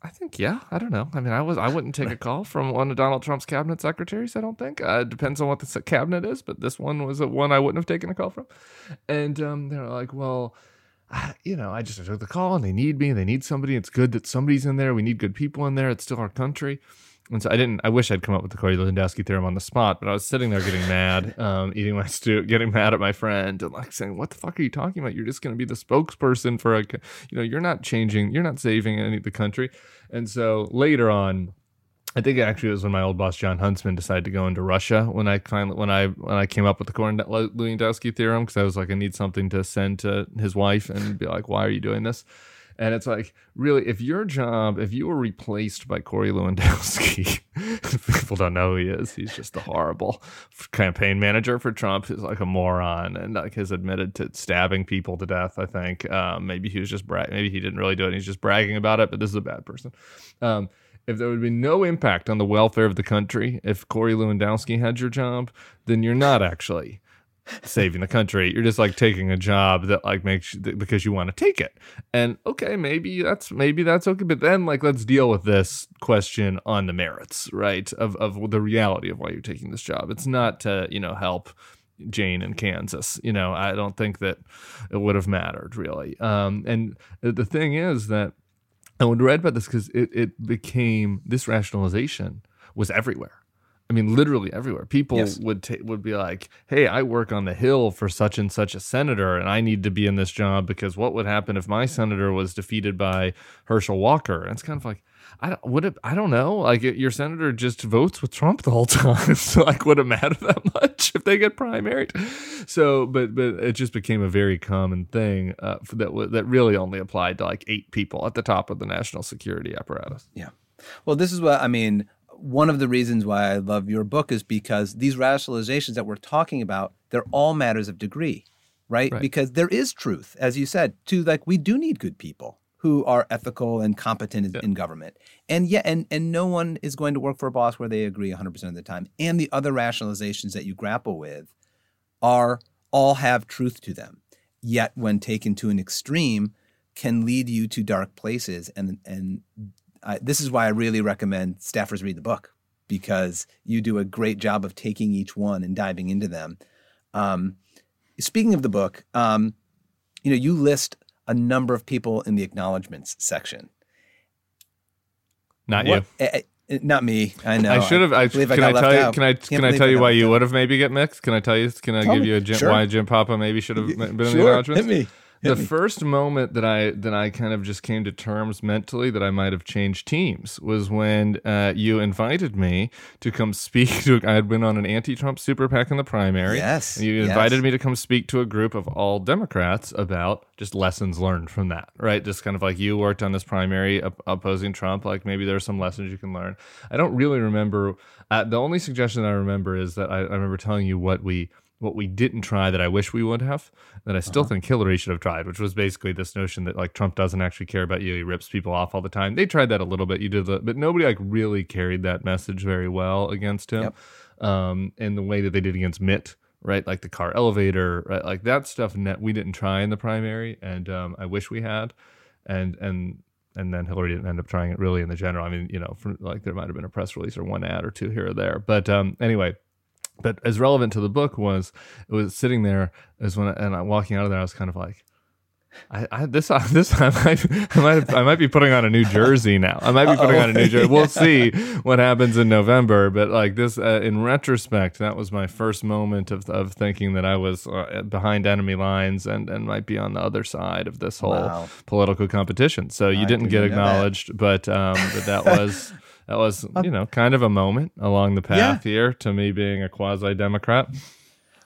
B: I think, yeah, I don't know. I mean, I was, I wouldn't take a call from one of Donald Trump's cabinet secretaries. I don't think. Uh, it depends on what the cabinet is, but this one was a one I wouldn't have taken a call from. And um, they're like, well, you know, I just took the call and they need me. They need somebody. It's good that somebody's in there. We need good people in there. It's still our country. And so I didn't, I wish I'd come up with the Corey Lewandowski theorem on the spot, but I was sitting there getting mad, um, eating my stew, getting mad at my friend and like saying, what the fuck are you talking about? You're just going to be the spokesperson for a, you know, you're not changing, you're not saving any of the country. And so later on, I think actually it was when my old boss Jon Huntsman decided to go into Russia when I finally when I when I came up with the Lewandowski theorem because I was like I need something to send to his wife and be like why are you doing this? And it's like really if your job if you were replaced by Corey Lewandowski people don't know who he is. He's just a horrible campaign manager for Trump. He's like a moron and like has admitted to stabbing people to death I think. Um, maybe he was just bra- maybe he didn't really do it he's just bragging about it but this is a bad person. Um, if there would be no impact on the welfare of the country if Corey Lewandowski had your job, then you're not actually saving the country. You're just like taking a job that like makes you, because you want to take it. And okay, maybe that's maybe that's okay, but then like let's deal with this question on the merits, right? Of of the reality of why you're taking this job. It's not to, you know, help Jane in Kansas. You know, I don't think that it would have mattered really. Um and the thing is that I would read about this because it, it became this rationalization was everywhere. I mean, literally everywhere. People
A: Yes.
B: would ta- would be like, "Hey, I work on the Hill for such and such a senator, and I need to be in this job because what would happen if my senator was defeated by Herschel Walker?" And it's kind of like, I don't would it. I don't know. Like your senator just votes with Trump the whole time, so like, would it matter that much if they get primaried? So, but but it just became a very common thing uh, for that that really only applied to like eight people at the top of the national security apparatus.
A: Yeah. Well, this is what I mean. One of the reasons why I love your book is because these rationalizations that we're talking about, they're all matters of degree, right?
B: Right.
A: Because there is truth, as you said, to like we do need good people who are ethical and competent in- in government. And yeah, and and no one is going to work for a boss where they agree 100% of the time. And the other rationalizations that you grapple with are all have truth to them. Yet when taken to an extreme can lead you to dark places and and I, this is why I really recommend staffers read the book because you do a great job of taking each one and diving into them. Um, speaking of the book, um, you know, you list a number of people in the acknowledgments section.
B: Not
A: What-
B: you.
A: eh, eh, not me. I know.
B: I should have. I,
A: believe
B: can
A: I
B: I, tell
A: left
B: you?
A: out.
B: Can I?
A: Can't
B: Can I tell
A: I
B: you why you would have maybe get mixed? Can I tell you? Can I
A: Tell
B: give
A: me.
B: you a Jim,
A: Sure.
B: why Jim Papa maybe should have been in the
A: Sure.
B: acknowledgments?
A: Hit me.
B: The first moment that I that I kind of just came to terms mentally that I might have changed teams was when uh, you invited me to come speak to. I had been on an anti-Trump super PAC in the primary.
A: Yes,
B: you
A: yes.
B: invited me to come speak to a group of all Democrats about just lessons learned from that. Right, just kind of like you worked on this primary op- opposing Trump. Like maybe there are some lessons you can learn. I don't really remember. Uh, the only suggestion I remember is that I, I remember telling you what we what we didn't try that I wish we would have, that I still
A: Uh-huh.
B: think Hillary should have tried, which was basically this notion that like Trump doesn't actually care about you. He rips people off all the time. They tried that a little bit. You did, the, but nobody like really carried that message very well against him. Um, and the way that they did against Mitt, right? Like the car elevator, right? Like that stuff. Net we didn't try in the primary, and um, I wish we had. And and and then Hillary didn't end up trying it really in the general. I mean, you know, from, like there might have been a press release or one ad or two here or there. But um, anyway, but as relevant to the book was it was sitting there as when and I walking out of there I was kind of like I, I this this I might I might I might be putting on a new jersey now. I might be putting on a new jersey. We'll see what happens in November. But like this, uh, in retrospect, that was my first moment of of thinking that I was uh, behind enemy lines and and might be on the other side of this whole
A: Wow.
B: political competition. So you
A: I
B: didn't
A: did
B: get acknowledged, but um, but that was. That was, you know, kind of a moment along the path here to me being a quasi Democrat.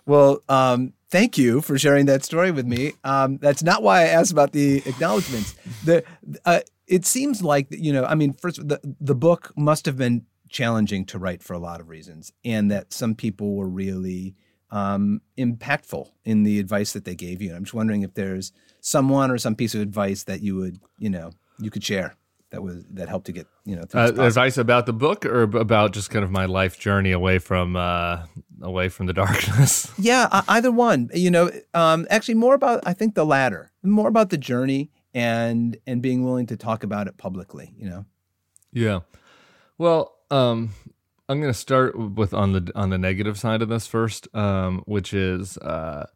A: Well, um, thank you for sharing that story with me. Um, that's not why I asked about the acknowledgments. The uh, it seems like you know, I mean, first the the book must have been challenging to write for a lot of reasons, and that some people were really um, impactful in the advice that they gave you. And I'm just wondering if there's someone or some piece of advice that you would you know you could share that was that helped to get you know
B: Uh, advice about the book or about just kind of my life journey away from uh, away from the darkness.
A: Yeah, either one. You know, um, actually, more about I think the latter, more about the journey and and being willing to talk about it publicly. You know,
B: Yeah. Well, um, I'm going to start with on the on the negative side of this first, um, which is, uh,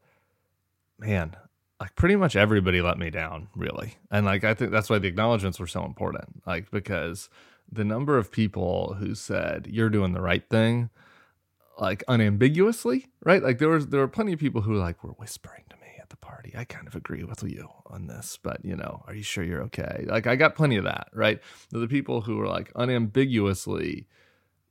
B: man, like pretty much everybody let me down, really, and like I think that's why the acknowledgments were so important, like because the number of people who said you're doing the right thing, like unambiguously, right? Like there was there were plenty of people who like were whispering to me at the party. I kind of agree with you on this, but you know, are you sure you're okay? Like I got plenty of that, right? The people who were like unambiguously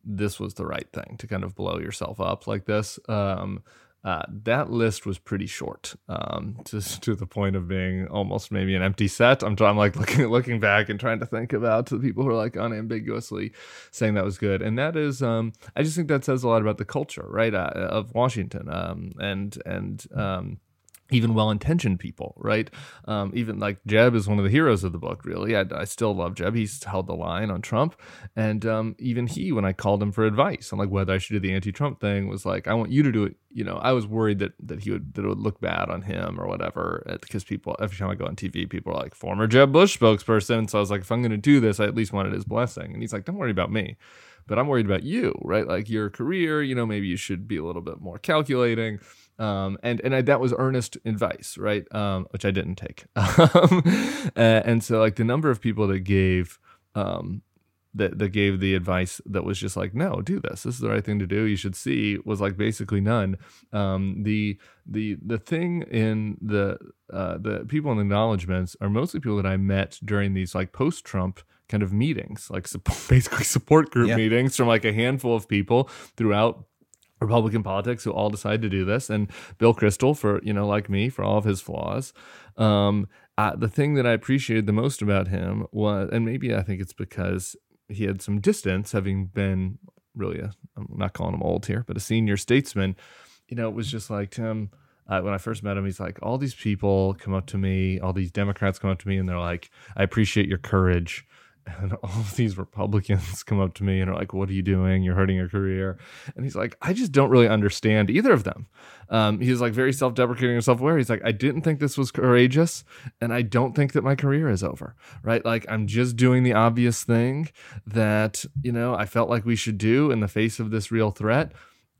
B: this was the right thing to kind of blow yourself up like this. Um, uh, that list was pretty short, um, just to the point of being almost maybe an empty set. I'm, I'm like looking looking back and trying to think about the people who are like unambiguously saying that was good, and that is, um, I just think that says a lot about the culture, right, uh, of Washington, um, and and um, even well-intentioned people, right? Um, even like Jeb is one of the heroes of the book. Really, I, I still love Jeb. He's held the line on Trump, and um, even he, when I called him for advice on like whether I should do the anti-Trump thing, was like, "I want you to do it." You know, I was worried that that he would that it would look bad on him or whatever, because people every time I go on TV, people are like, "Former Jeb Bush spokesperson." So I was like, if I'm going to do this, I at least wanted his blessing. And he's like, "Don't worry about me." But I'm worried about you, right? Like your career, you know, maybe you should be a little bit more calculating. Um, and and I, that was earnest advice, right? Um, which I didn't take. Um, and so like the number of people that gave um, that that gave the advice that was just like, no, do this. This is the right thing to do. You should see was like basically none. Um, the the the thing in the uh, the people in the acknowledgments are mostly people that I met during these like post Trump kind of meetings, like support, basically support group yeah. meetings from like a handful of people throughout Republican politics who all decided to do this, and Bill Kristol for you know like me for all of his flaws. Um, the thing that I appreciated the most about him was, and maybe I think it's because he had some distance, having been really I'm not calling him old here, but a senior statesman. You know, it was just like Tim. Uh, when I first met him, he's like, all these people come up to me, all these Democrats come up to me, and they're like, I appreciate your courage and all of these Republicans come up to me and are like, "What are you doing? You're hurting your career." And he's like, "I just don't really understand either of them." Um, he's like very self-deprecating and self-aware. He's like, "I didn't think this was courageous, and I don't think that my career is over." Right? Like I'm just doing the obvious thing that you know I felt like we should do in the face of this real threat.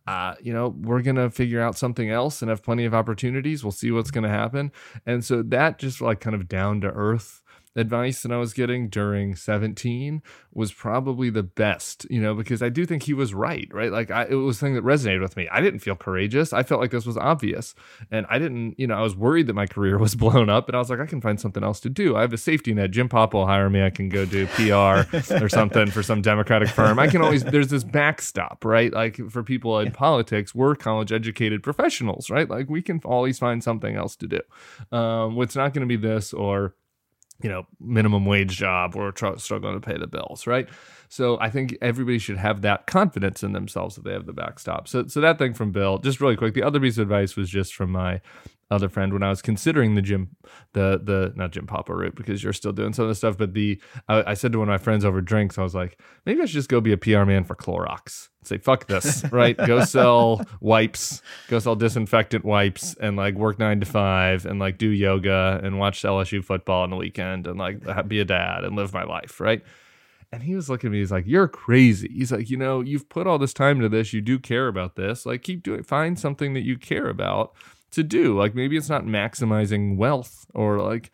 B: Uh, you know, we're gonna figure out something else and have plenty of opportunities. We'll see what's gonna happen. And so that just like kind of down to earth advice that I was getting during 17 was probably the best, you know, because I do think he was right, right? Like I, it was thing that resonated with me. I didn't feel courageous. I felt like this was obvious. And I didn't, you know, I was worried that my career was blown up, but I was like, I can find something else to do. I have a safety net. Jim Pop will hire me. I can go do PR or something for some Democratic firm. I can always, there's this backstop, right? Like for people in yeah. politics, we're college educated professionals, right? Like we can always find something else to do. Um, what's not going to be this or, you know minimum wage job or tr- struggling to pay the bills right? So i think everybody should have that confidence in themselves that they have the backstop. So so that thing from bill just really quick the other piece of advice was just from my other friend when I was considering the gym, the the not Jim Papa route because you're still doing some of the stuff. But the I, I, said to one of my friends over drinks, I was like, maybe I should just go be a PR man for Clorox. Say fuck this, right? go sell wipes, go sell disinfectant wipes, and like work nine to five, and like do yoga and watch LSU football on the weekend, and like be a dad and live my life, right? And he was looking at me, he's like, You're crazy. He's like, You know, you've put all this time into this. You do care about this. Like, keep doing, find something that you care about to do. Like maybe it's not maximizing wealth or like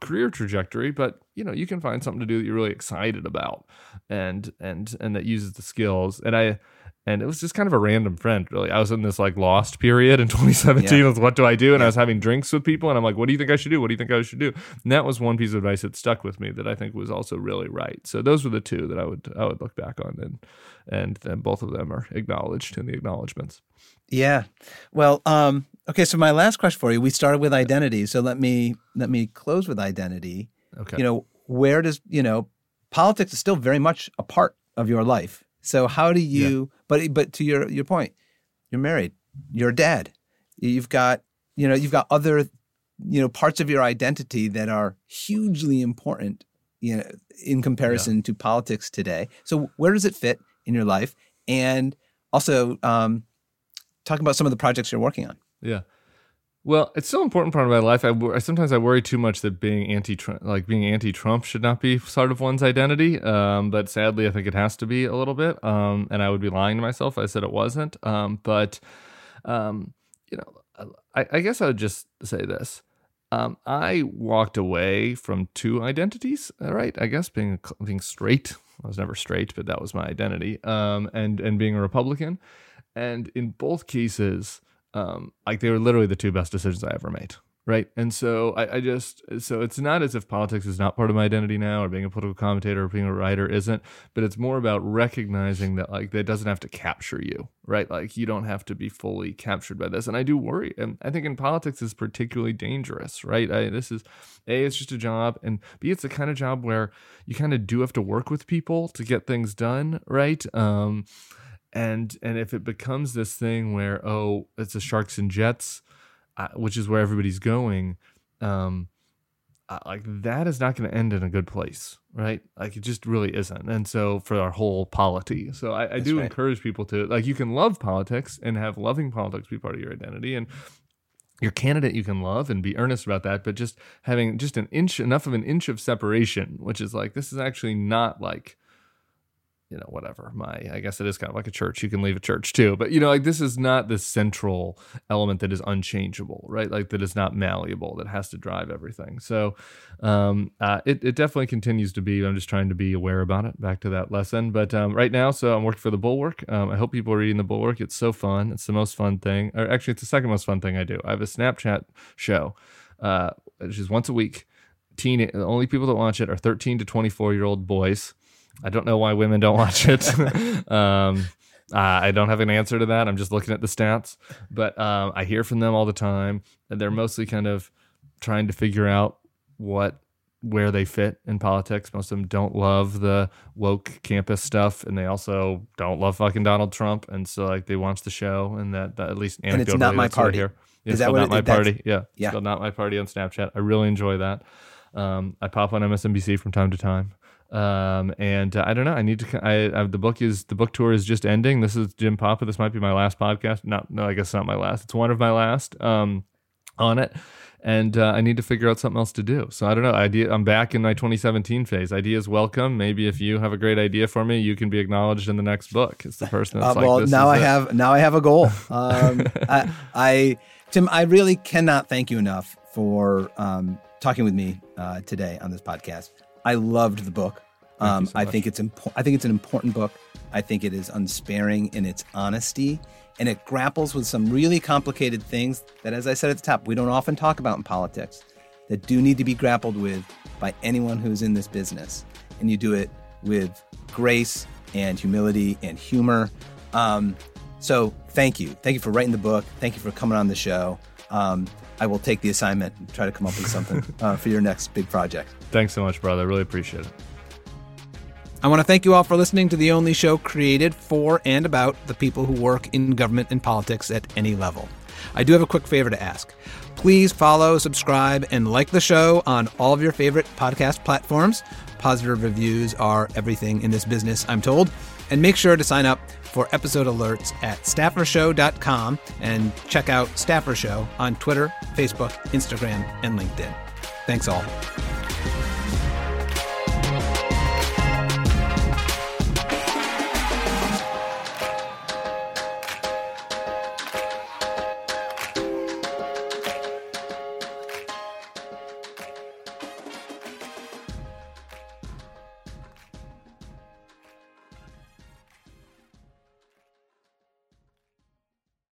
B: career trajectory, but you know, you can find something to do that you're really excited about and and and that uses the skills. And I and it was just kind of a random friend really i was in this like lost period in 2017 yeah. with what do i do and yeah. i was having drinks with people and i'm like what do you think i should do what do you think i should do and that was one piece of advice that stuck with me that i think was also really right so those were the two that i would i would look back on and and then both of them are acknowledged in the acknowledgments
A: yeah well um okay so my last question for you we started with identity so let me let me close with identity okay you know where does you know politics is still very much a part of your life so how do you? Yeah. But but to your your point, you're married. You're a dad. You've got you know you've got other you know parts of your identity that are hugely important you know in comparison yeah. to politics today. So where does it fit in your life? And also um, talk about some of the projects you're working on.
B: Yeah. Well, it's still an important part of my life. I, I sometimes I worry too much that being anti like being anti Trump should not be part of one's identity. Um, but sadly, I think it has to be a little bit. Um, and I would be lying to myself if I said it wasn't. Um, but um, you know, I, I, guess I would just say this. Um, I walked away from two identities. Right? I guess being being straight. I was never straight, but that was my identity. Um, and and being a Republican. And in both cases um, like they were literally the two best decisions I ever made. Right. And so I, I, just, so it's not as if politics is not part of my identity now or being a political commentator or being a writer isn't, but it's more about recognizing that like that doesn't have to capture you. Right. Like you don't have to be fully captured by this. And I do worry. And I think in politics is particularly dangerous. Right. I, this is A, it's just a job. And B, it's the kind of job where you kind of do have to work with people to get things done. Right. Um, and and if it becomes this thing where oh it's a sharks and jets uh, which is where everybody's going um uh, like that is not going to end in a good place right? Like it just really isn't. And so for our whole polity. So i, I do right. encourage people to like you can love politics and have loving politics be part of your identity. And your candidate you can love and be earnest about that but just having just an inch enough of an inch of separation which is like this is actually not like you know, whatever. My, I guess it is kind of like a church. You can leave a church too, but you know, like this is not the central element that is unchangeable, right? Like that is not malleable, that has to drive everything. So, um, uh, it, it definitely continues to be. I'm just trying to be aware about it. Back to that lesson. But um, right now, so I'm working for the Bulwark. Um, I hope people are reading the Bulwark. It's so fun. It's the most fun thing, or actually, it's the second most fun thing I do. I have a Snapchat show, uh, which is once a week. Teen, the only people that watch it are 13 to 24 year old boys I don't know why women don't watch it. um, uh, I don't have an answer to that. I'm just looking at the stats, but um, I hear from them all the time, and they're mostly kind of trying to figure out what where they fit in politics. Most of them don't love the woke campus stuff, and they also don't love fucking Donald Trump. And so, like, they watch the show, and that, that at least
A: and it's not my party.
B: Here. Is that not my party? Yeah, yeah. Still not my party on Snapchat. I really enjoy that. Um, I pop on MSNBC from time to time. Um, and uh, I don't know. I need to. I, I, the book is the book tour is just ending. This is Jim Papa. This might be my last podcast. Not no, I guess not my last. It's one of my last. Um, on it, and uh, I need to figure out something else to do. So I don't know. Idea. I'm back in my 2017 phase. Ideas welcome. Maybe if you have a great idea for me, you can be acknowledged in the next book. It's the person that's uh,
A: well,
B: like,
A: now I
B: it.
A: have now I have a goal. Um, I, I, Tim, I really cannot thank you enough for um, talking with me uh, today on this podcast. I loved the book. Um, so I think it's important. I think it's an important book. I think it is unsparing in its honesty, and it grapples with some really complicated things that, as I said at the top, we don't often talk about in politics, that do need to be grappled with by anyone who's in this business. And you do it with grace and humility and humor. Um, so thank you, thank you for writing the book. Thank you for coming on the show. Um, I will take the assignment and try to come up with something uh, for your next big project.
B: Thanks so much, brother. I really appreciate it.
A: I want to thank you all for listening to the only show created for and about the people who work in government and politics at any level. I do have a quick favor to ask. Please follow, subscribe, and like the show on all of your favorite podcast platforms. Positive reviews are everything in this business, I'm told. And make sure to sign up for episode alerts at staffershow.com and check out Staffer Show on Twitter, Facebook, Instagram, and LinkedIn. Thanks all.